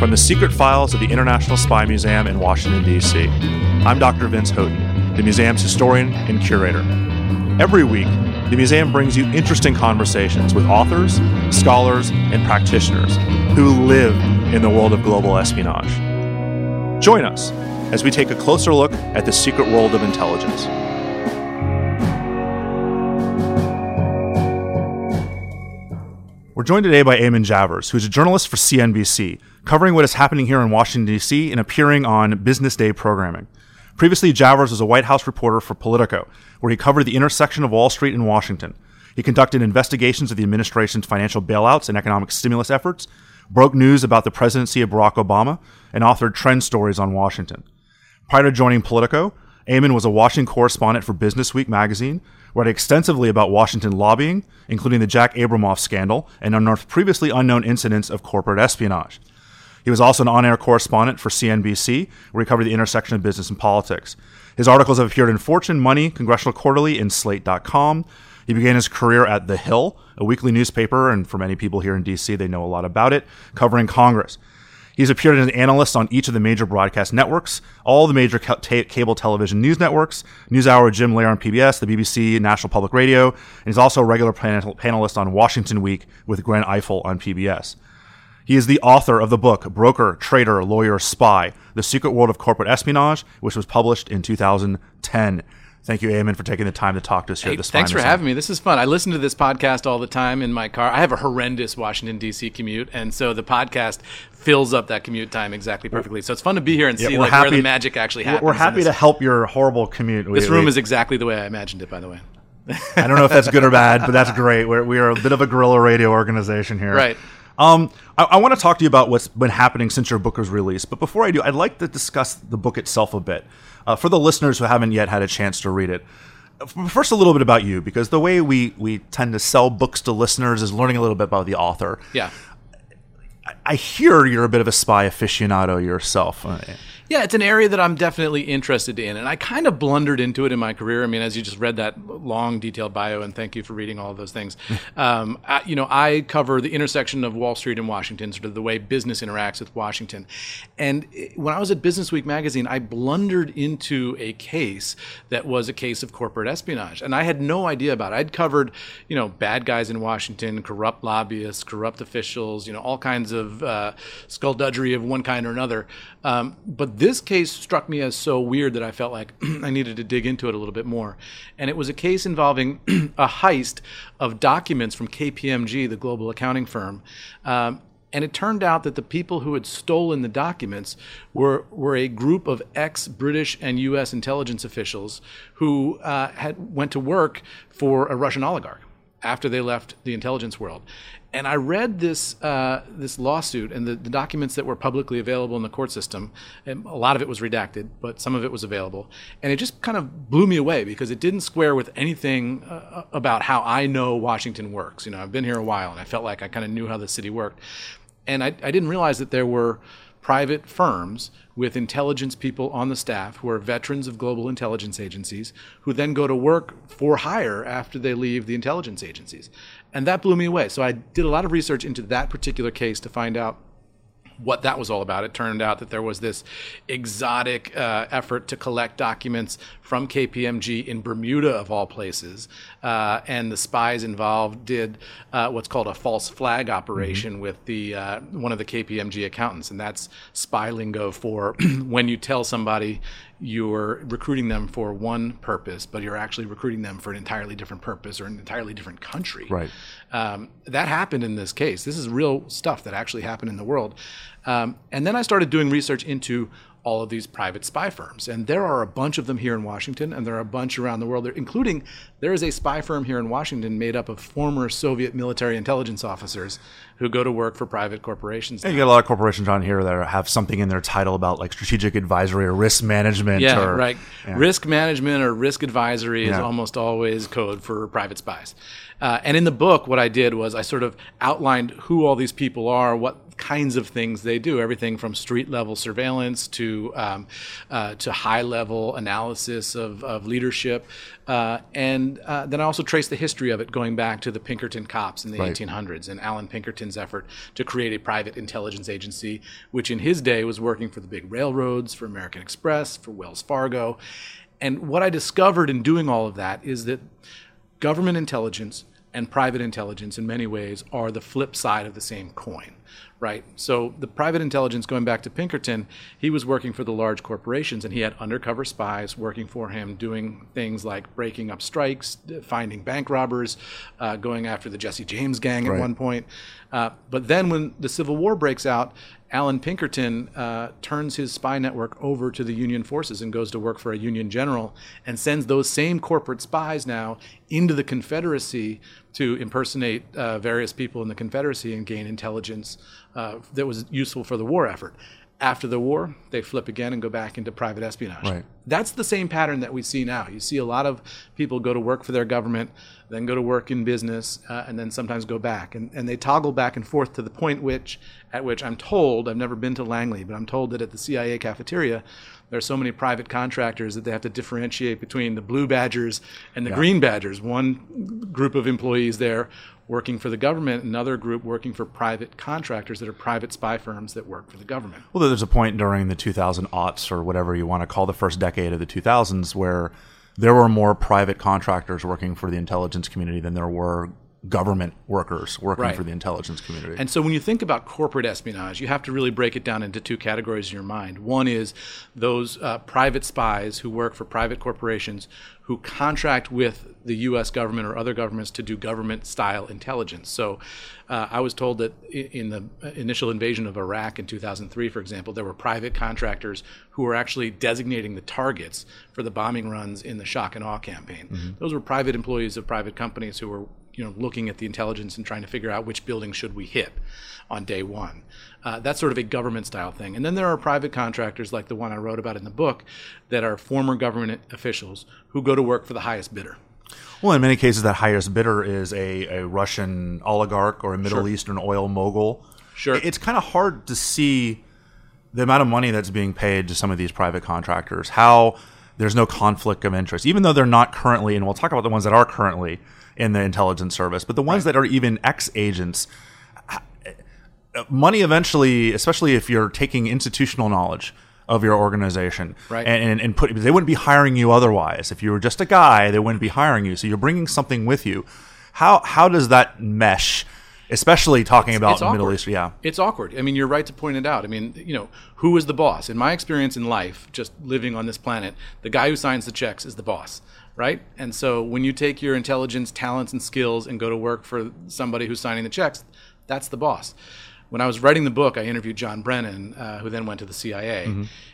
From the secret files of the International Spy Museum in Washington, D.C., I'm Dr. Vince Houghton, the museum's historian and curator. Every week, the museum brings you interesting conversations with authors, scholars, and practitioners who live in the world of global espionage. Join us as we take a closer look at the secret world of intelligence. We're joined today by Eamon Javers, who's a journalist for CNBC, covering what is happening here in Washington, D.C., and appearing on Business Day programming. Previously, Javers was a White House reporter for Politico, where he covered the intersection of Wall Street and Washington. He conducted investigations of the administration's financial bailouts and economic stimulus efforts, broke news about the presidency of Barack Obama, and authored trend stories on Washington. Prior to joining Politico, Eamon was a Washington correspondent for Business Week magazine, wrote extensively about Washington lobbying, including the Jack Abramoff scandal, and unearthed previously unknown incidents of corporate espionage. He was also an on air correspondent for CNBC, where he covered the intersection of business and politics. His articles have appeared in Fortune, Money, Congressional Quarterly, and Slate.com. He began his career at The Hill, a weekly newspaper, and for many people here in DC, they know a lot about it, covering Congress. He's appeared as an analyst on each of the major broadcast networks, all the major ca- cable television news networks, NewsHour Jim Lehrer on PBS, the BBC, National Public Radio, and he's also a regular panel- panelist on Washington Week with Gwen Ifill on PBS. He is the author of the book Broker, Trader, Lawyer, Spy The Secret World of Corporate Espionage, which was published in 2010. Thank you, Eamon, for taking the time to talk to us here Hey, Spy thanks for having me. This is fun. I listen to this podcast all the time in my car. I have a horrendous Washington D.C. commute, and so the podcast fills up that commute time exactly perfectly. So it's fun to be here and Yeah, see like where the magic actually happens. We're happy this. to help your horrible commute. We- This room we- is exactly the way I imagined it. By the way, I don't know if that's good or bad, but that's great. We're, we are a bit of a guerrilla radio organization here. Right. Um, I, I want to talk to you about what's been happening since your book was released. But before I do, I'd like to discuss the book itself a bit uh, for the listeners who haven't yet had a chance to read it. First, a little bit about you, because the way we, we tend to sell books to listeners is learning a little bit about the author. yeah. I hear you're a bit of a spy aficionado yourself. Yeah, it's an area that I'm definitely interested in, and I kind of blundered into it in my career. I mean, as you just read that long, detailed bio, and thank you for reading all of those things. um, I, you know, I cover the intersection of Wall Street and Washington, sort of the way business interacts with Washington. And when I was at Business Week magazine, I blundered into a case that was a case of corporate espionage, and I had no idea about it. I'd covered, you know, bad guys in Washington, corrupt lobbyists, corrupt officials, you know, all kinds of uh, skullduggery of one kind or another. Um, but this case struck me as so weird that I felt like I needed to dig into it a little bit more. And it was a case involving a heist of documents from KPMG, the global accounting firm. Um, and it turned out that the people who had stolen the documents were, were a group of ex British and US intelligence officials who uh, had went to work for a Russian oligarch after they left the intelligence world. And I read this uh, this lawsuit and the, the documents that were publicly available in the court system. And a lot of it was redacted, but some of it was available. And it just kind of blew me away because it didn't square with anything uh, about how I know Washington works. You know, I've been here a while, and I felt like I kind of knew how the city worked. And I, I didn't realize that there were private firms with intelligence people on the staff who are veterans of global intelligence agencies who then go to work for hire after they leave the intelligence agencies. And that blew me away. So I did a lot of research into that particular case to find out what that was all about. It turned out that there was this exotic uh, effort to collect documents from KPMG in Bermuda, of all places. Uh, and the spies involved did uh, what's called a false flag operation with the uh, one of the KPMG accountants, and that's spy lingo for when you tell somebody you're recruiting them for one purpose, but you're actually recruiting them for an entirely different purpose or an entirely different country. Right. Um, that happened in this case. This is real stuff that actually happened in the world. Um, and then I started doing research into all of these private spy firms. And there are a bunch of them here in Washington, and there are a bunch around the world, including there is a spy firm here in Washington made up of former Soviet military intelligence officers who go to work for private corporations. And you get a lot of corporations on here that have something in their title about like strategic advisory or risk management. Yeah, or, right. yeah. Risk management or risk advisory is almost always code for private spies. Uh, and in the book, what I did was I sort of outlined who all these people are, what kinds of things they do, everything from street level surveillance to um, uh, to high level analysis of, of leadership. Uh, and uh, then I also traced the history of it going back to the Pinkerton cops in the Right. 1800s and Allan Pinkerton's effort to create a private intelligence agency, which in his day was working for the big railroads, for American Express, for Wells Fargo. And what I discovered in doing all of that is that government intelligence and private intelligence in many ways are the flip side of the same coin right so the private intelligence going back to pinkerton he was working for the large corporations and he had undercover spies working for him doing things like breaking up strikes finding bank robbers uh, going after the jesse james gang at Right. one point uh, but then when the civil war breaks out Allan Pinkerton uh, turns his spy network over to the Union forces and goes to work for a Union general and sends those same corporate spies now into the Confederacy to impersonate uh, various people in the Confederacy and gain intelligence uh, that was useful for the war effort. After the war, they flip again and go back into private espionage. Right. That's the same pattern that we see now. You see a lot of people go to work for their government, then go to work in business, uh, and then sometimes go back. And, and they toggle back and forth to the point which, at which I'm told, I've never been to Langley, but I'm told that at the CIA cafeteria, there are so many private contractors that they have to differentiate between the blue badgers and the green badgers. One group of employees there working for the government, another group working for private contractors that are private spy firms that work for the government. Well, there's a point during the 2000 aughts or whatever you want to call the first decade of the 2000s where there were more private contractors working for the intelligence community than there were government workers working Right. for the intelligence community. And so when you think about corporate espionage, you have to really break it down into two categories in your mind. One is those uh, private spies who work for private corporations who contract with the U.S. government or other governments to do government style intelligence. So uh, I was told that in the initial invasion of Iraq in 2003, for example, there were private contractors who were actually designating the targets for the bombing runs in the shock and awe campaign. Those were private employees of private companies who were you know, looking at the intelligence and trying to figure out which building should we hit on day one. Uh, that's sort of a government style thing. And then there are private contractors like the one I wrote about in the book that are former government officials who go to work for the highest bidder. well, in many cases, that highest bidder is a, a Russian oligarch or a Middle Sure. Eastern oil mogul. Sure. It's kind of hard to see the amount of money that's being paid to some of these private contractors, how there's no conflict of interest, even though they're not currently, and we'll talk about the ones that are currently in the intelligence service, but the ones that are even ex agents, money eventually, especially if you're taking institutional knowledge of your organization, Right. and, and, put, they wouldn't be hiring you otherwise. If you were just a guy, they wouldn't be hiring you. So you're bringing something with you. How, how does that mesh? Especially talking about it's Middle. East, yeah. It's awkward. I mean, you're right to point it out. I mean, you know, who is the boss? In my experience in life, just living on this planet, the guy who signs the checks is the boss, right? And so when you take your intelligence, talents, and skills and go to work for somebody who's signing the checks, that's the boss. When I was writing the book, I interviewed John Brennan, uh, who then went to the CIA.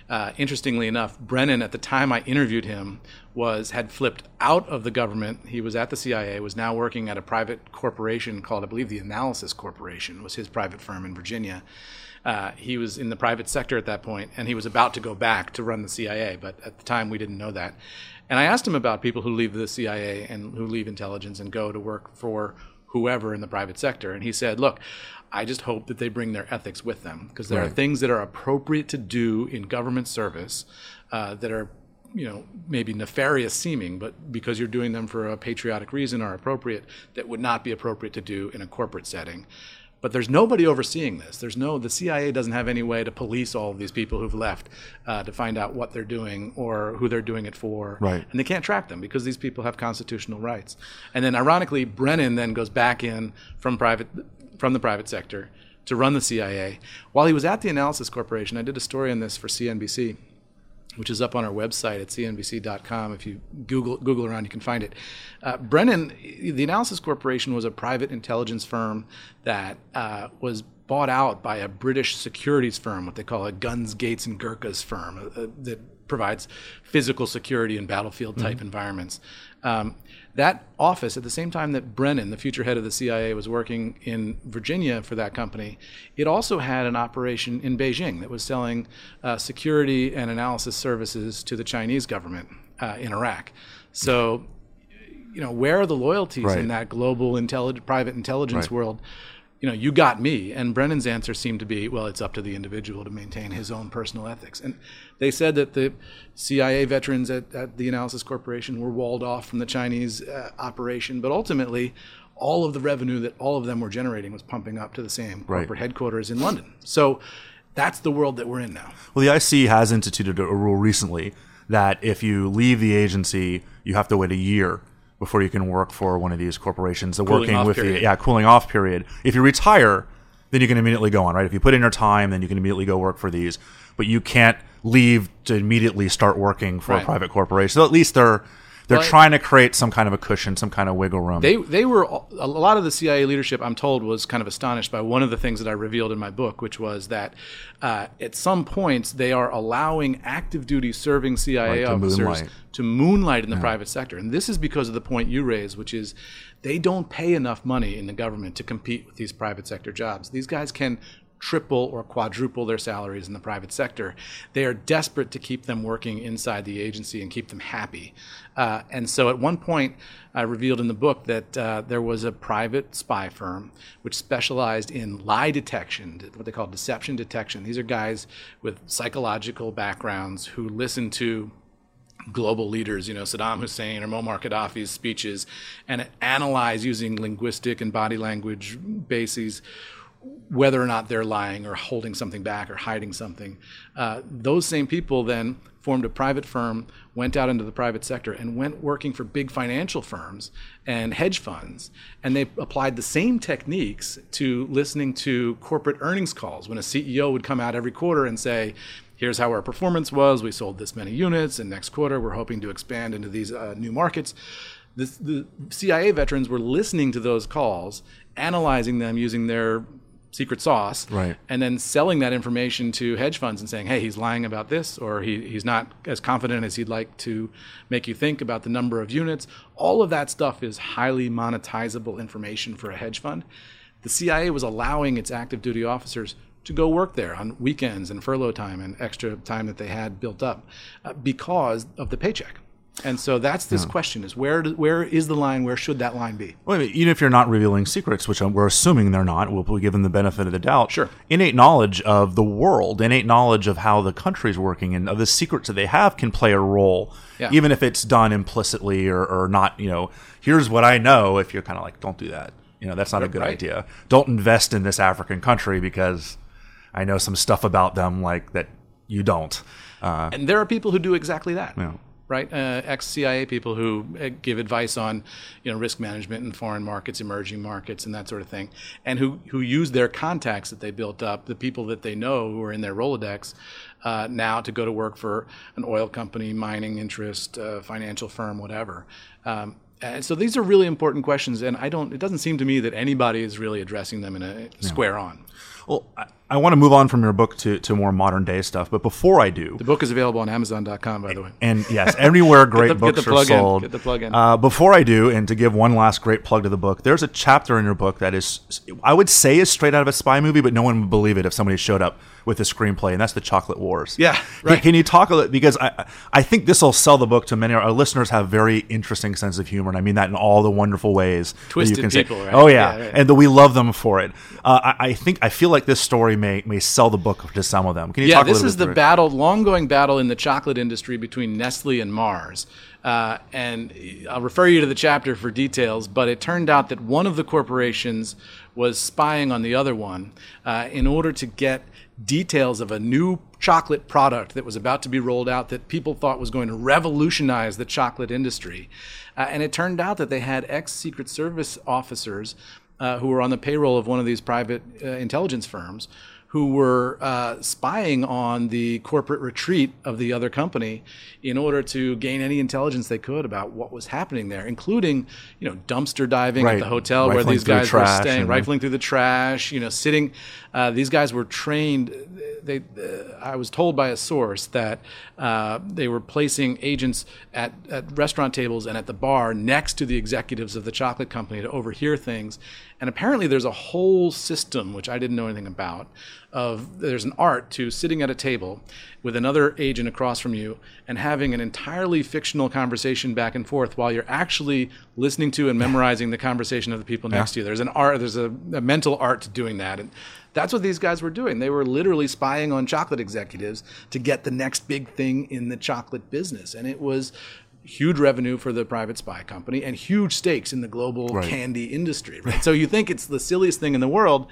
Uh, interestingly enough, Brennan, at the time I interviewed him, was had flipped out of the government. He was at the CIA, was now working at a private corporation called, I believe, the Analysis Corporation, was his private firm in Virginia. Uh, he was in the private sector at that point, and he was about to go back to run the CIA, but at the time we didn't know that. And I asked him about people who leave the CIA and who leave intelligence and go to work for whoever in the private sector. And he said, Look, I just hope that they bring their ethics with them because there are things that are appropriate to do in government service uh, that are, you know, maybe nefarious seeming, but because you're doing them for a patriotic reason are appropriate that would not be appropriate to do in a corporate setting. But there's nobody overseeing this. There's no the CIA doesn't have any way to police all of these people who've left uh, to find out what they're doing or who they're doing it for. Right. And they can't track them because these people have constitutional rights. And then, ironically, Brennan then goes back in from private from the private sector to run the CIA. While he was at the Analysis Corporation, I did a story on this for CNBC. Which is up on our website at cnbc.com. If you Google Google around, you can find it. Uh, Brennan, the Analysis Corporation was a private intelligence firm that uh, was bought out by a British securities firm, what they call a Guns, Gates, and Gurkhas firm uh, uh that provides physical security in battlefield type mm-hmm. environments. Um, that office, at the same time that Brennan, the future head of the CIA, was working in Virginia for that company, it also had an operation in Beijing that was selling uh, security and analysis services to the Chinese government uh, in Iraq. So, you know, where are the loyalties right. in that global intellig- private intelligence right. world? You know, you got me. And Brennan's answer seemed to be, well, it's up to the individual to maintain his own personal ethics. And they said that the CIA veterans at, at the Analysis Corporation were walled off from the Chinese uh, operation, but ultimately, all of the revenue that all of them were generating was pumping up to the same corporate right. headquarters in London. So that's the world that we're in now. Well, the IC has instituted a rule recently that if you leave the agency, you have to wait a year before you can work for one of these corporations. The cooling working with period. the yeah cooling off period. If you retire, then you can immediately go on. Right. If you put in your time, then you can immediately go work for these. But you can't leave to immediately start working for right. a private corporation. So at least they're they're trying to create some kind of a cushion, some kind of wiggle room. They they were a lot of the CIA leadership. I'm told was kind of astonished by one of the things that I revealed in my book, which was that uh, at some points they are allowing active duty serving CIA to officers moonlight. to moonlight in the yeah. private sector, and this is because of the point you raised, which is they don't pay enough money in the government to compete with these private sector jobs. These guys can triple or quadruple their salaries in the private sector. They are desperate to keep them working inside the agency and keep them happy. Uh, and so at one point, I revealed in the book that uh, there was a private spy firm which specialized in lie detection, what they call deception detection. These are guys with psychological backgrounds who listen to global leaders, you know, Saddam Hussein or Muammar Gaddafi's speeches, and analyze using linguistic and body language bases whether or not they're lying or holding something back or hiding something. Uh, those same people then formed a private firm, went out into the private sector, and went working for big financial firms and hedge funds. And they applied the same techniques to listening to corporate earnings calls when a CEO would come out every quarter and say, Here's how our performance was. We sold this many units, and next quarter we're hoping to expand into these uh, new markets. The CIA veterans were listening to those calls, analyzing them using their secret sauce, right. and then selling that information to hedge funds and saying, hey, he's lying about this, or he, he's not as confident as he'd like to make you think about the number of units. All of that stuff is highly monetizable information for a hedge fund. The CIA was allowing its active duty officers to go work there on weekends and furlough time and extra time that they had built up uh, because of the paycheck. And so that's this yeah. question: is where do, where is the line? Where should that line be? Well, even if you're not revealing secrets, which we're assuming they're not, we'll, give them the benefit of the doubt. Sure. Innate knowledge of the world, innate knowledge of how the country's working, and of the secrets that they have can play a role, yeah. even if it's done implicitly or, or not. You know, here's what I know. If you're kind of like, don't do that. You know, that's not a good idea. Don't invest in this African country because I know some stuff about them like that you don't. Uh, and there are people who do exactly that. Yeah right? Uh, ex-CIA people who uh, give advice on, you know, risk management in foreign markets, emerging markets, and that sort of thing, and who who use their contacts that they built up, the people that they know who are in their Rolodex, uh, now to go to work for an oil company, mining interest, uh, financial firm, whatever. Um, and so these are really important questions, and I don't. It doesn't seem to me that anybody is really addressing them in a square on. Well, I, want to move on from your book to, to more modern day stuff, but before I do, the book is available on Amazon.com, by the way. And yes, everywhere great the, books are sold. In. Get the plug in. Uh, before I do, and to give one last great plug to the book, there's a chapter in your book that is, I would say, is straight out of a spy movie, but no one would believe it if somebody showed up with a screenplay, and that's the Chocolate Wars. Yeah, right. Can, can you talk a little because I I think this will sell the book to many. Our listeners have very interesting sense of humor, and I mean that in all the wonderful ways Twisted you can people, say. Right? Oh yeah, yeah right. and that we love them for it. Uh, I, I, think I feel like this story may may sell the book to some of them. Can you yeah, talk? Yeah, this is the battle, long going battle in the chocolate industry between Nestle and Mars. Uh, and I'll refer you to the chapter for details, but it turned out that one of the corporations was spying on the other one uh, in order to get details of a new chocolate product that was about to be rolled out that people thought was going to revolutionize the chocolate industry. Uh, and it turned out that they had ex Secret Service officers uh, who were on the payroll of one of these private uh, intelligence firms who were uh, spying on the corporate retreat of the other company in order to gain any intelligence they could about what was happening there, including you know dumpster diving Right. at the hotel where these through the guys were staying, and- rifling through the trash, you know, sitting. Uh, these guys were trained. They, uh, I was told by a source that uh, they were placing agents at, at restaurant tables and at the bar next to the executives of the chocolate company to overhear things. And apparently, there's a whole system which I didn't know anything about. Of there's an art to sitting at a table with another agent across from you and having an entirely fictional conversation back and forth while you're actually listening to and memorizing the conversation of the people next to you. There's an art. There's a, a mental art to doing that. And that's what these guys were doing. They were literally spying on chocolate executives to get the next big thing in the chocolate business. And it was huge revenue for the private spy company and huge stakes in the global Right. candy industry, right? so you think it's the silliest thing in the world.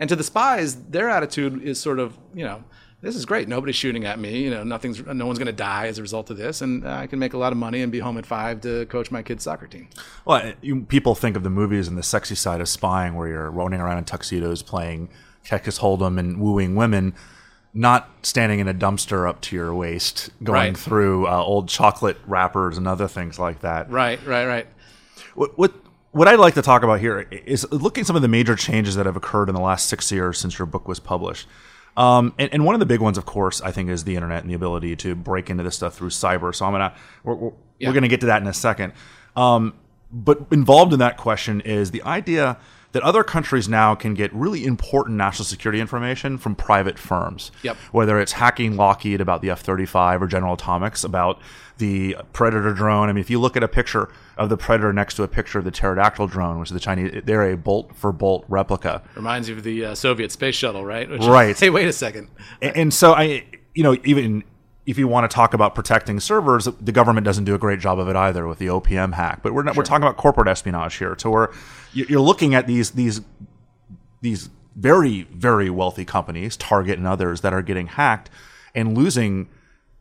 And to the spies, their attitude is sort of, you know, this is great. Nobody's shooting at me. You know, nothing's, no one's going to die as a result of this, and I can make a lot of money and be home at five to coach my kid's soccer team. Well, you, people think of the movies and the sexy side of spying, where you're running around in tuxedos, playing Texas Hold'em and wooing women, not standing in a dumpster up to your waist, going Right. through uh, old chocolate wrappers and other things like that. Right, right, right. What, what what I'd like to talk about here is looking at some of the major changes that have occurred in the last six years since your book was published. Um, and, and one of the big ones, of course, I think, is the internet and the ability to break into this stuff through cyber. So I'm gonna we're, we're, Yeah. we're gonna get to that in a second. Um, but involved in that question is the idea that other countries now can get really important national security information from private firms. Yep. Whether it's hacking Lockheed about the F 35 or General Atomics about the Predator drone. I mean, if you look at a picture of the Predator next to a picture of the pterodactyl drone, which is the Chinese, they're a bolt for bolt replica. Reminds you of the uh, Soviet space shuttle, right? Which- Right. Hey, wait a second. And, and so I, you know, even if you want to talk about protecting servers, the government doesn't do a great job of it either with the OPM hack. But we're not, we're talking about corporate espionage here, to where you- you're looking at these these these very very wealthy companies, Target and others, that are getting hacked and losing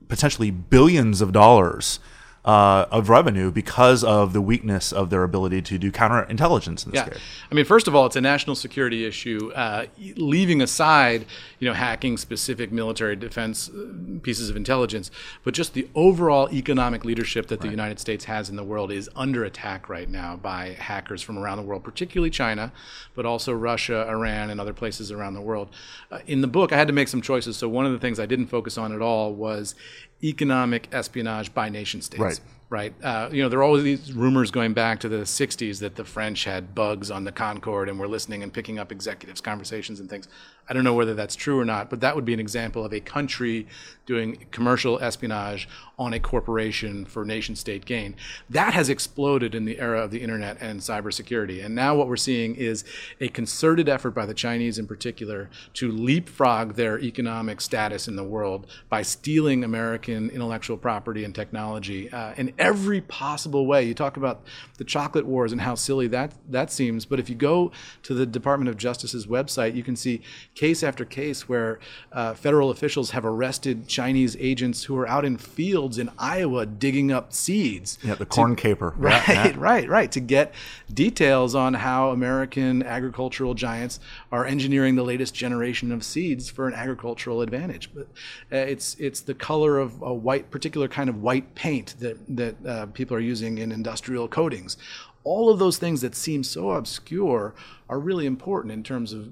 potentially billions of dollars. Uh, of revenue because of the weakness of their ability to do counterintelligence in this Yeah, case. I mean, first of all, it's a national security issue. Uh, leaving aside, you know, hacking specific military defense uh, pieces of intelligence, but just the overall economic leadership that the United States has in the world is under attack right now by hackers from around the world, particularly China, but also Russia, Iran, and other places around the world. Uh, in the book, I had to make some choices. So one of the things I didn't focus on at all was economic espionage by nation states Right. right? Uh, you know, there are always these rumors going back to the 60s that the French had bugs on the Concorde and were listening and picking up executives' conversations and things. I don't know whether that's true or not, but that would be an example of a country doing commercial espionage on a corporation for nation state gain. That has exploded in the era of the internet and cybersecurity. And now what we're seeing is a concerted effort by the Chinese in particular to leapfrog their economic status in the world by stealing American intellectual property and technology uh, in every possible way. You talk about the chocolate wars and how silly that, that seems, but if you go to the Department of Justice's website, you can see case after case where uh, federal officials have arrested Chinese agents who are out in fields in Iowa digging up seeds. Yeah, the corn caper. Right, yeah. right, right. To get details on how American agricultural giants are engineering the latest generation of seeds for an agricultural advantage. But uh, it's it's the color of a white, particular kind of white paint that that uh, people are using in industrial coatings. All of those things that seem so obscure are really important in terms of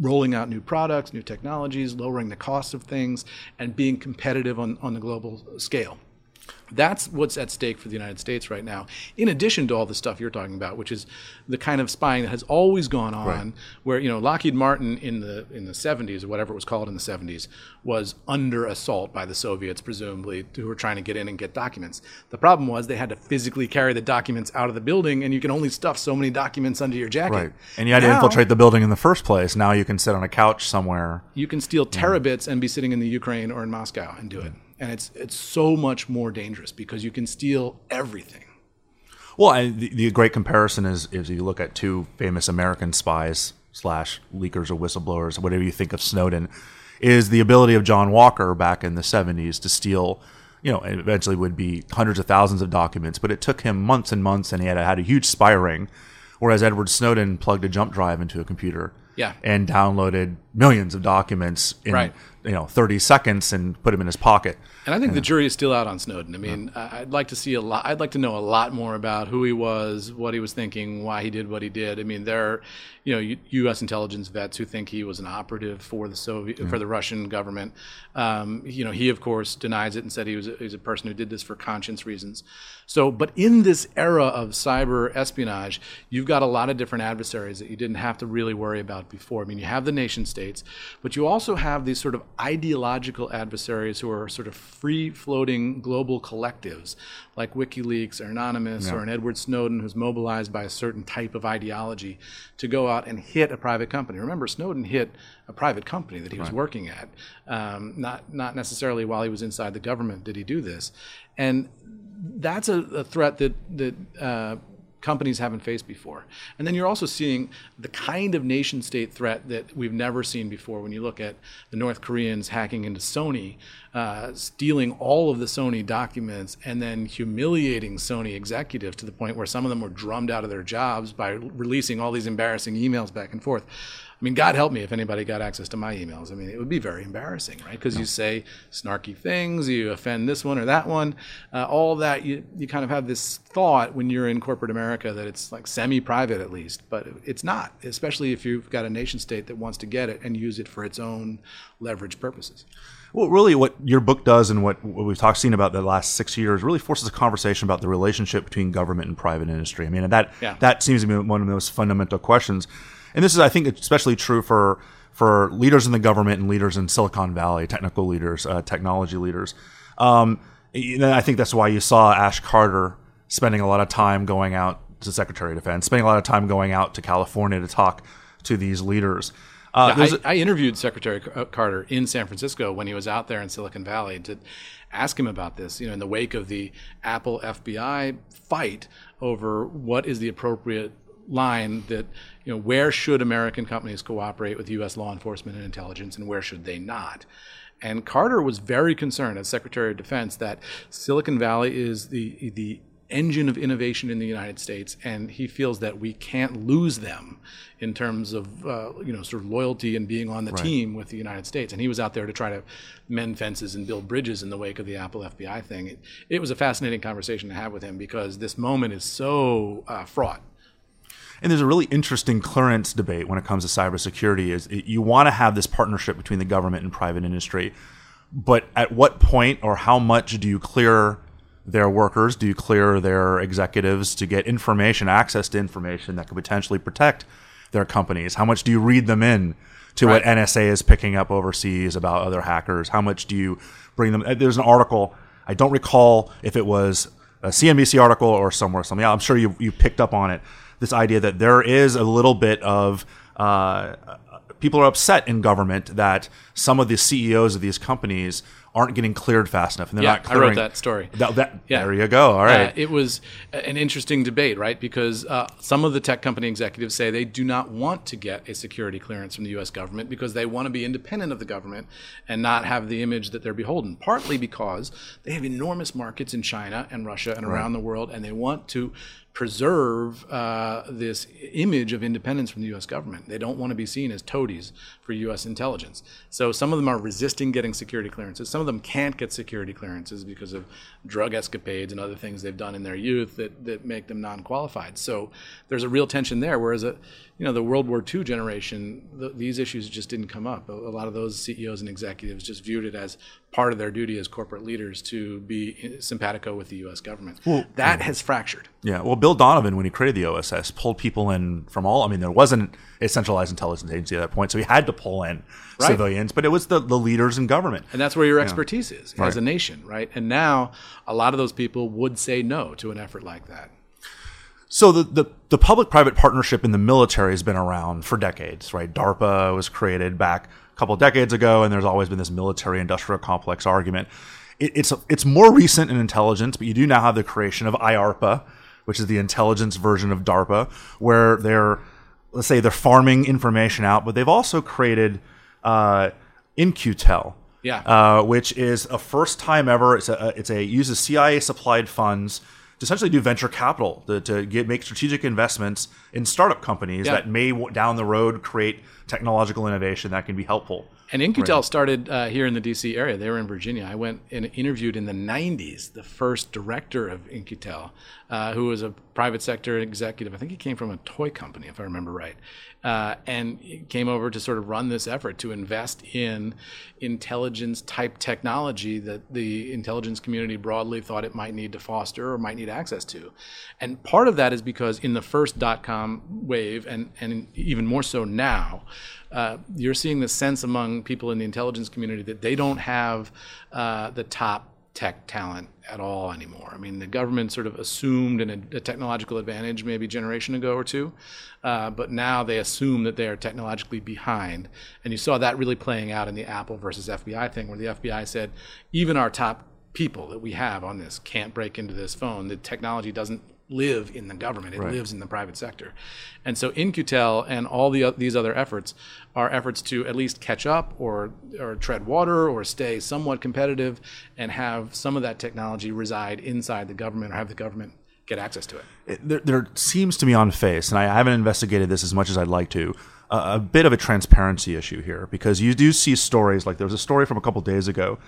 rolling out new products, new technologies, lowering the cost of things, and being competitive on, on the global scale. That's what's at stake for the United States right now. In addition to all the stuff you're talking about, which is the kind of spying that has always gone on, Right. where you know Lockheed Martin in the in the 70s or whatever it was called in the 70s was under assault by the Soviets, presumably, who were trying to get in and get documents. The problem was they had to physically carry the documents out of the building, and you can only stuff so many documents under your jacket. Right. And you had to infiltrate the building in the first place. Now you can sit on a couch somewhere. you can steal terabits and be sitting in the Ukraine or in Moscow and do it. And it's it's so much more dangerous because you can steal everything. Well, I, the, the great comparison is is you look at two famous American spies slash leakers or whistleblowers, whatever you think of Snowden, is the ability of John Walker back in the '70s to steal, you know, eventually would be hundreds of thousands of documents, but it took him months and months, and he had had a huge spy ring, whereas Edward Snowden plugged a jump drive into a computer, Yeah. and downloaded millions of documents in Right. You know 30 seconds and put them in his pocket. And I think the jury is still out on Snowden. I mean, I- I'd like to see a lot. I'd like to know a lot more about who he was, what he was thinking, why he did what he did. I mean, there are, you know, U- U.S. intelligence vets who think he was an operative for the Soviet, for the Russian government. Um, you know, he of course denies it and said he was a, he was a person who did this for conscience reasons. So, but in this era of cyber espionage, you've got a lot of different adversaries that you didn't have to really worry about before. I mean, you have the nation states, but you also have these sort of ideological adversaries who are sort of free floating global collectives like WikiLeaks or Anonymous or an Edward Snowden who's mobilized by a certain type of ideology to go out and hit a private company. Remember, Snowden hit a private company that he was working at, um, not, not necessarily while he was inside the government did he do this. And that's a, a threat that that uh, companies haven't faced before. And then you're also seeing the kind of nation state threat that we've never seen before. When you look at the North Koreans hacking into Sony, uh, stealing all of the Sony documents, and then humiliating Sony executives to the point where some of them were drummed out of their jobs by releasing all these embarrassing emails back and forth. I mean, God help me if anybody got access to my emails. I mean, it would be very embarrassing, right? Because you say snarky things, you offend this one or that one, uh, all that. You you kind of have this thought when you're in corporate America that it's like semi-private at least, but it's not. Especially if you've got a nation state that wants to get it and use it for its own leverage purposes. Well, really, what your book does and what, what we've talked seen about the last six years really forces a conversation about the relationship between government and private industry. I mean, that Yeah. that seems to be one of the most fundamental questions. And this is, I think, especially true for for leaders in the government and leaders in Silicon Valley, technical leaders, uh, technology leaders. Um, know, I think that's why you saw Ash Carter spending a lot of time going out to Secretary of Defense, spending a lot of time going out to California to talk to these leaders. Uh, there's I, I interviewed Secretary uh, Carter in San Francisco when he was out there in Silicon Valley to ask him about this. You know, in the wake of the Apple FBI fight over what is the appropriate line that you know where should American companies cooperate with U.S. law enforcement and intelligence, and where should they not. And Carter was very concerned as Secretary of Defense that Silicon Valley is the the engine of innovation in the United States, and he feels that we can't lose them in terms of uh, you know sort of loyalty and being on the team with the United States. And he was out there to try to mend fences and build bridges in the wake of the Apple FBI thing. It, it was a fascinating conversation to have with him because this moment is so uh, fraught. And there's a really interesting clearance debate when it comes to cybersecurity. Is it, you want to have this partnership between the government and private industry, but at what point or how much do you clear their workers? Do you clear their executives to get information, access to information that could potentially protect their companies? How much do you read them in to what NSA is picking up overseas about other hackers? How much do you bring them? There's an article. I don't recall if it was a CNBC article or somewhere something. I'm sure you you picked up on it. This idea that there is a little bit of uh, people are upset in government that some of the CEOs of these companies aren't getting cleared fast enough, and they're Yeah, not I wrote clearing. that story. That, that- Yeah. There you go. All right. Uh, it was an interesting debate, right? Because uh, some of the tech company executives say they do not want to get a security clearance from the U.S. government because they want to be independent of the government and not have the image that they're beholden. Partly because they have enormous markets in China and Russia and around the world, and they want to preserve uh, this image of independence from the U.S. government. They don't want to be seen as toadies for U.S. intelligence. So some of them are resisting getting security clearances. Some of them can't get security clearances because of drug escapades and other things they've done in their youth that, that make them non-qualified. So there's a real tension there. Whereas, a, you know, the World War II generation, th these issues just didn't come up. A, a lot of those CEOs and executives just viewed it as part of their duty as corporate leaders to be eh, simpatico with the U.S. government. Well, that has fractured. Yeah, well, Bill Donovan, when he created the OSS, pulled people in from all. I mean, there wasn't a centralized intelligence agency at that point, so he had to pull in Right. civilians, but it was the, the leaders in government. And that's where your expertise is Right. as a nation, right? And now a lot of those people would say no to an effort like that. So the, the, the public-private partnership in the military has been around for decades, right? DARPA was created back a couple decades ago, and there's always been this military-industrial complex argument. It, it's it's more recent in intelligence, but you do now have the creation of IARPA, which is the intelligence version of DARPA, where they're let's say they're farming information out, but they've also created uh, In-Q-Tel, Yeah. uh, which is a first time ever. It's a it's a uses CIA supplied funds to essentially do venture capital to, to get make strategic investments in startup companies Yeah. that may down the road create technological innovation that can be helpful. And In-Q-Tel started uh, here in the DC area. They were in Virginia. I went and interviewed in the 90s the first director of In-Q-Tel, uh, who was a private sector executive. I think he came from a toy company, if I remember right. Uh, and came over to sort of run this effort to invest in intelligence type technology that the intelligence community broadly thought it might need to foster or might need access to. And part of that is because in the first dot com wave, and, and even more so now, uh, you're seeing the sense among people in the intelligence community that they don't have uh, the top tech talent at all anymore. I mean, the government sort of assumed an, a technological advantage maybe a generation ago or two, uh, but now they assume that they are technologically behind. And you saw that really playing out in the Apple versus FBI thing, where the FBI said, even our top people that we have on this can't break into this phone. The technology doesn't live in the government; it lives in the private sector. And so, In-Q-Tel and all the, these other efforts are efforts to at least catch up or or tread water or stay somewhat competitive and have some of that technology reside inside the government or have the government get access to it. It- there, there seems to me on face, and I haven't investigated this as much as I'd like to, uh, a bit of a transparency issue here because you do see stories like there was a story from a couple days ago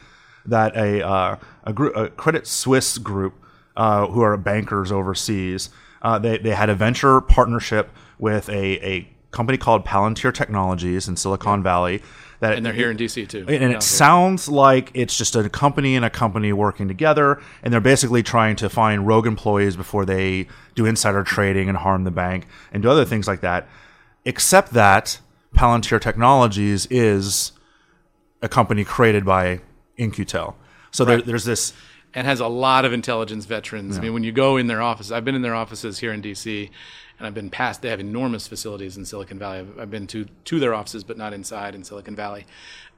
that a uh, a, group, a Credit Suisse group uh, who are bankers overseas, uh, they they had a venture partnership with a a company called Palantir Technologies in Silicon Valley. That And they're here in DC too. and Down it here. sounds like it's just a company and a company working together, and they're basically trying to find rogue employees before they do insider trading and harm the bank and do other things like that. Except that Palantir Technologies is a company created by In-Q-Tel. So there, there's this. And has a lot of intelligence veterans. I mean, when you go in their office, I've been in their offices here in DC, and I've been past. They have enormous facilities in Silicon Valley. I've, I've been to to their offices, but not inside in Silicon Valley.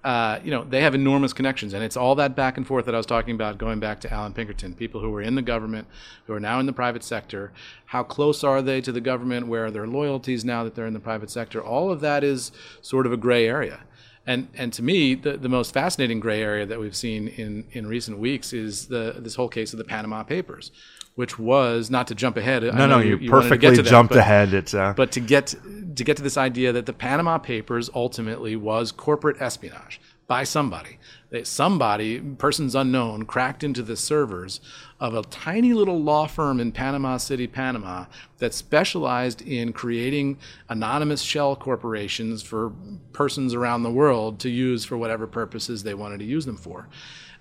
Uh, you know, they have enormous connections, and it's all that back and forth that I was talking about, going back to Allan Pinkerton. People who were in the government, who are now in the private sector. How close are they to the government? Where are their loyalties now that they're in the private sector? All of that is sort of a gray area. And and to me, the, the most fascinating gray area that we've seen in, in recent weeks is the this whole case of the Panama Papers, which was not to jump ahead. No, no, you, perfectly jumped ahead. It's uh, But to get to get to this idea that the Panama Papers ultimately was corporate espionage by somebody. That somebody, persons unknown, cracked into the servers of a tiny little law firm in Panama City, Panama, that specialized in creating anonymous shell corporations for persons around the world to use for whatever purposes they wanted to use them for.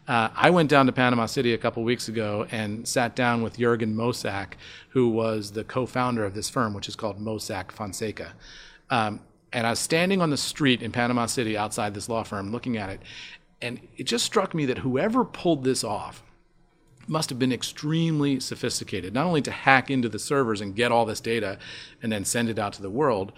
Uh, I went down to Panama City a couple weeks ago and sat down with Jurgen Mossack, who was the co-founder of this firm, which is called Mossack Fonseca. Um, and I was standing on the street in Panama City outside this law firm looking at it, and it just struck me that whoever pulled this off must have been extremely sophisticated, not only to hack into the servers and get all this data and then send it out to the world,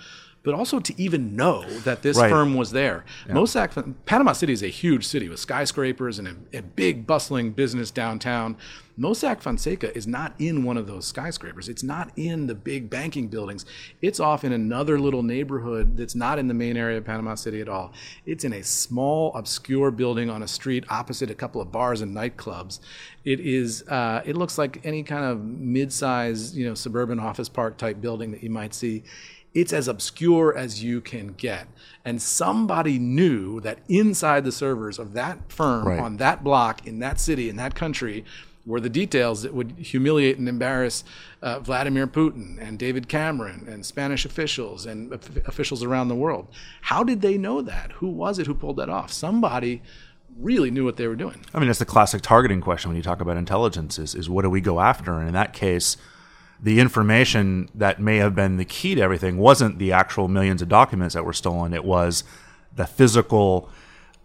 but also to even know that this Right. firm was there. Mossack, Panama City is a huge city with skyscrapers and a, a big bustling business downtown. Mossack Fonseca is not in one of those skyscrapers. It's not in the big banking buildings. It's off in another little neighborhood that's not in the main area of Panama City at all. It's in a small, obscure building on a street opposite a couple of bars and nightclubs. It is. Uh, it looks like any kind of mid-sized, you know, suburban office park type building that you might see it's as obscure as you can get. And somebody knew that inside the servers of that firm Right. on that block in that city in that country were the details that would humiliate and embarrass uh, Vladimir Putin and David Cameron and Spanish officials and of- officials around the world. How did they know that? Who was it who pulled that off? Somebody really knew what they were doing. I mean, it's the classic targeting question when you talk about intelligence: is, is what do we go after? And in that case, the information that may have been the key to everything wasn't the actual millions of documents that were stolen. It was the physical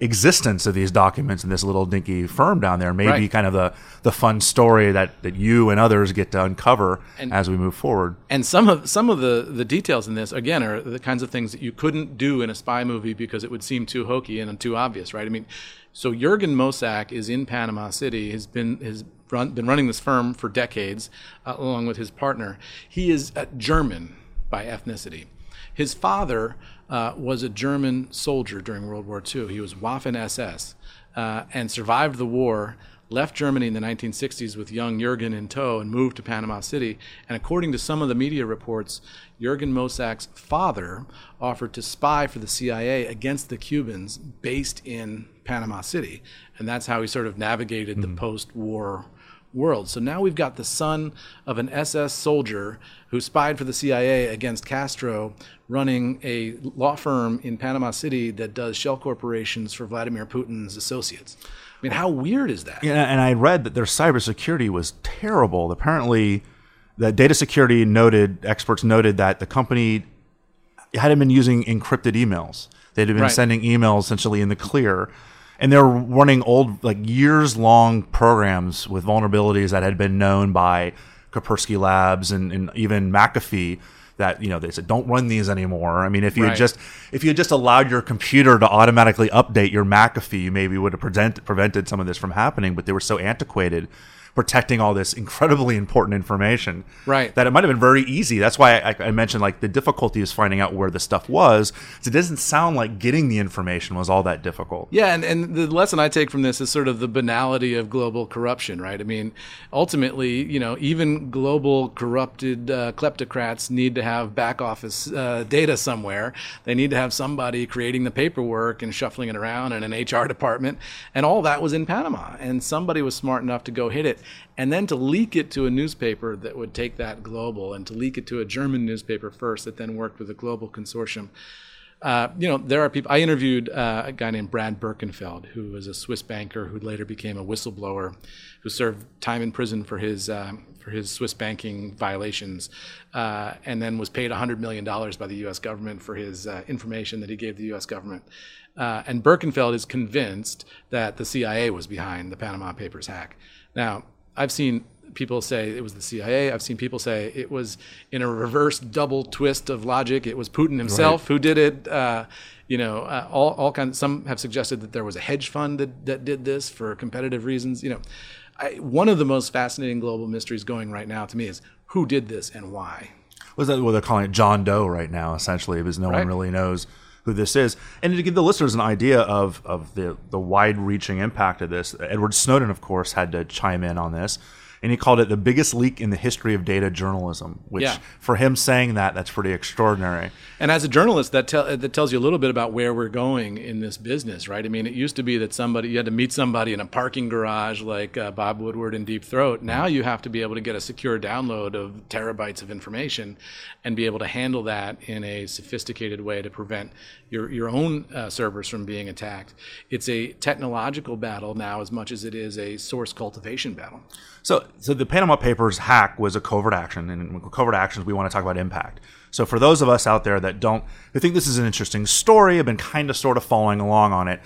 existence of these documents in this little dinky firm down there. Maybe Right. kind of the the fun story that that you and others get to uncover as we move forward. And some of some of the the details in this again are the kinds of things that you couldn't do in a spy movie because it would seem too hokey and too obvious, right? I mean, so Jurgen Mossack is in Panama City. Has been has run, been running this firm for decades, uh, along with his partner. He is uh, German by ethnicity. His father uh, was a German soldier during World War II. He was Waffen SS uh, and survived the war left Germany in the 1960s with young Jurgen in tow and moved to Panama City. And according to some of the media reports, Jurgen Mossack's father offered to spy for the CIA against the Cubans based in Panama City. And that's how he sort of navigated mm-hmm. the post war world. So now we've got the son of an SS soldier who spied for the CIA against Castro, running a law firm in Panama City that does shell corporations for Vladimir Putin's associates. I mean, how weird is that? Yeah, and I read that their cybersecurity was terrible. Apparently, the data security noted experts noted that the company hadn't been using encrypted emails. They'd been right. sending emails essentially in the clear and they're running old like years long programs with vulnerabilities that had been known by Kaspersky Labs and, and even McAfee that you know they said don't run these anymore. I mean, if you right. had just if you had just allowed your computer to automatically update your McAfee, you maybe would have prevent, prevented some of this from happening. But they were so antiquated protecting all this incredibly important information. Right. That it might have been very easy. That's why I, I, mentioned like the difficulty is finding out where the stuff was. It doesn't sound like getting the information was all that difficult. Yeah, and, and the lesson I take from this is sort of the banality of global corruption, right? I mean, ultimately, you know, even global corrupted uh, kleptocrats need to have back office uh, data somewhere. They need to have somebody creating the paperwork and shuffling it around in an HR department. And all that was in Panama. And somebody was smart enough to go hit it and then to leak it to a newspaper that would take that global and to leak it to a German newspaper first that then worked with a global consortium. Uh, you know, there are people. I interviewed uh, a guy named Brad Birkenfeld, who was a Swiss banker who later became a whistleblower, who served time in prison for his uh, for his Swiss banking violations, uh, and then was paid hundred million dollars by the U.S. government for his uh, information that he gave the U.S. government. Uh, and Birkenfeld is convinced that the CIA was behind the Panama Papers hack. Now, I've seen people say it was the CIA. I've seen people say it was in a reverse double twist of logic. It was Putin himself right. who did it. Uh, you know, uh, all, all kinds. Some have suggested that there was a hedge fund that, that did this for competitive reasons. You know, I, one of the most fascinating global mysteries going right now to me is who did this and why. Was that what they're calling it John Doe right now, essentially, because no right. one really knows who this is. And to give the listeners an idea of, of the, the wide reaching impact of this, Edward Snowden, of course, had to chime in on this and he called it the biggest leak in the history of data journalism. Which, yeah. for him saying that, that's pretty extraordinary. And as a journalist, that tell, that tells you a little bit about where we're going in this business, right? I mean, it used to be that somebody you had to meet somebody in a parking garage like uh, Bob Woodward in Deep Throat. Now you have to be able to get a secure download of terabytes of information and be able to handle that in a sophisticated way to prevent your your own uh, servers from being attacked. It's a technological battle now as much as it is a source cultivation battle. So, so the Panama Papers hack was a covert action, and covert actions we want to talk about impact. So, for those of us out there that don't, who think this is an interesting story, have been kind of sort of following along on it,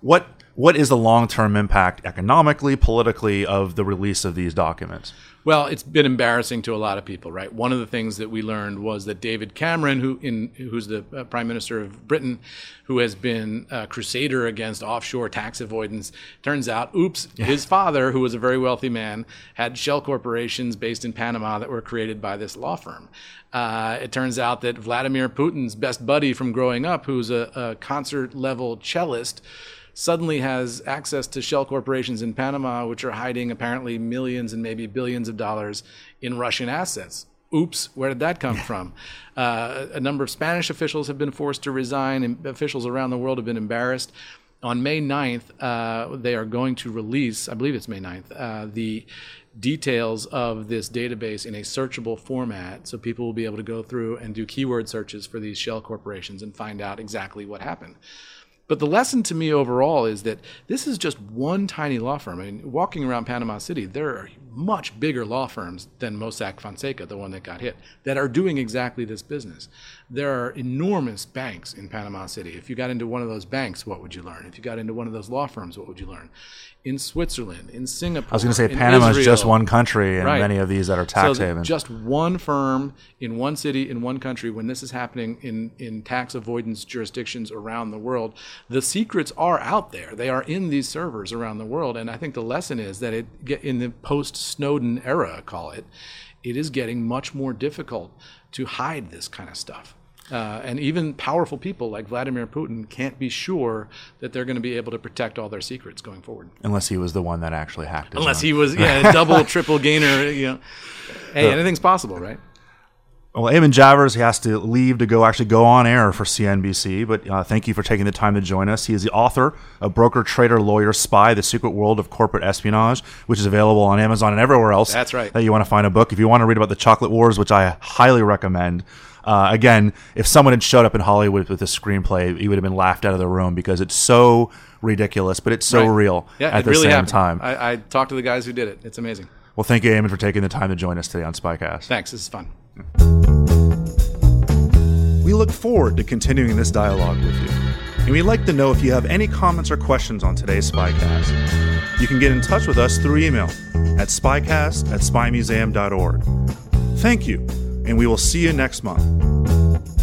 what what is the long term impact economically, politically of the release of these documents? Well, it's been embarrassing to a lot of people, right? One of the things that we learned was that David Cameron, who in, who's the uh, Prime Minister of Britain, who has been a crusader against offshore tax avoidance, turns out, oops, yeah. his father, who was a very wealthy man, had shell corporations based in Panama that were created by this law firm. Uh, it turns out that Vladimir Putin's best buddy from growing up, who's a, a concert level cellist, suddenly has access to shell corporations in Panama, which are hiding apparently millions and maybe billions of dollars in Russian assets. Oops, where did that come from? Uh, a number of Spanish officials have been forced to resign, and officials around the world have been embarrassed. On May 9th, uh, they are going to release, I believe it's May 9th, uh, the details of this database in a searchable format so people will be able to go through and do keyword searches for these shell corporations and find out exactly what happened. But the lesson to me overall is that this is just one tiny law firm. I mean, walking around Panama City, there are much bigger law firms than Mossack Fonseca, the one that got hit, that are doing exactly this business. There are enormous banks in Panama City. If you got into one of those banks, what would you learn? If you got into one of those law firms, what would you learn? in Switzerland, in Singapore. I was going to say Panama is just one country, and right. many of these that are tax so havens. Just one firm in one city in one country. When this is happening in in tax avoidance jurisdictions around the world, the secrets are out there. They are in these servers around the world, and I think the lesson is that it in the post Snowden era, call it, it is getting much more difficult to hide this kind of stuff. Uh, and even powerful people like Vladimir Putin can't be sure that they're going to be able to protect all their secrets going forward. Unless he was the one that actually hacked it. Unless he was, yeah, double, triple gainer. You know, hey, anything's possible, right? Well, Eamon Javers, he has to leave to go actually go on air for CNBC, but uh, thank you for taking the time to join us. He is the author of Broker, Trader, Lawyer, Spy, The Secret World of Corporate Espionage, which is available on Amazon and everywhere else. That's right. That you want to find a book. If you want to read about the chocolate wars, which I highly recommend, uh, again, if someone had showed up in Hollywood with a screenplay, he would have been laughed out of the room because it's so ridiculous, but it's so Right. real Yeah, at the really same happened. time. I, I talked to the guys who did it. It's amazing. well, thank you, Eamon, for taking the time to join us today on Spycast. Thanks. This is fun. We look forward to continuing this dialogue with you. And we'd like to know if you have any comments or questions on today's Spycast. You can get in touch with us through email at spycast at spymuseum.org. Thank you, and we will see you next month.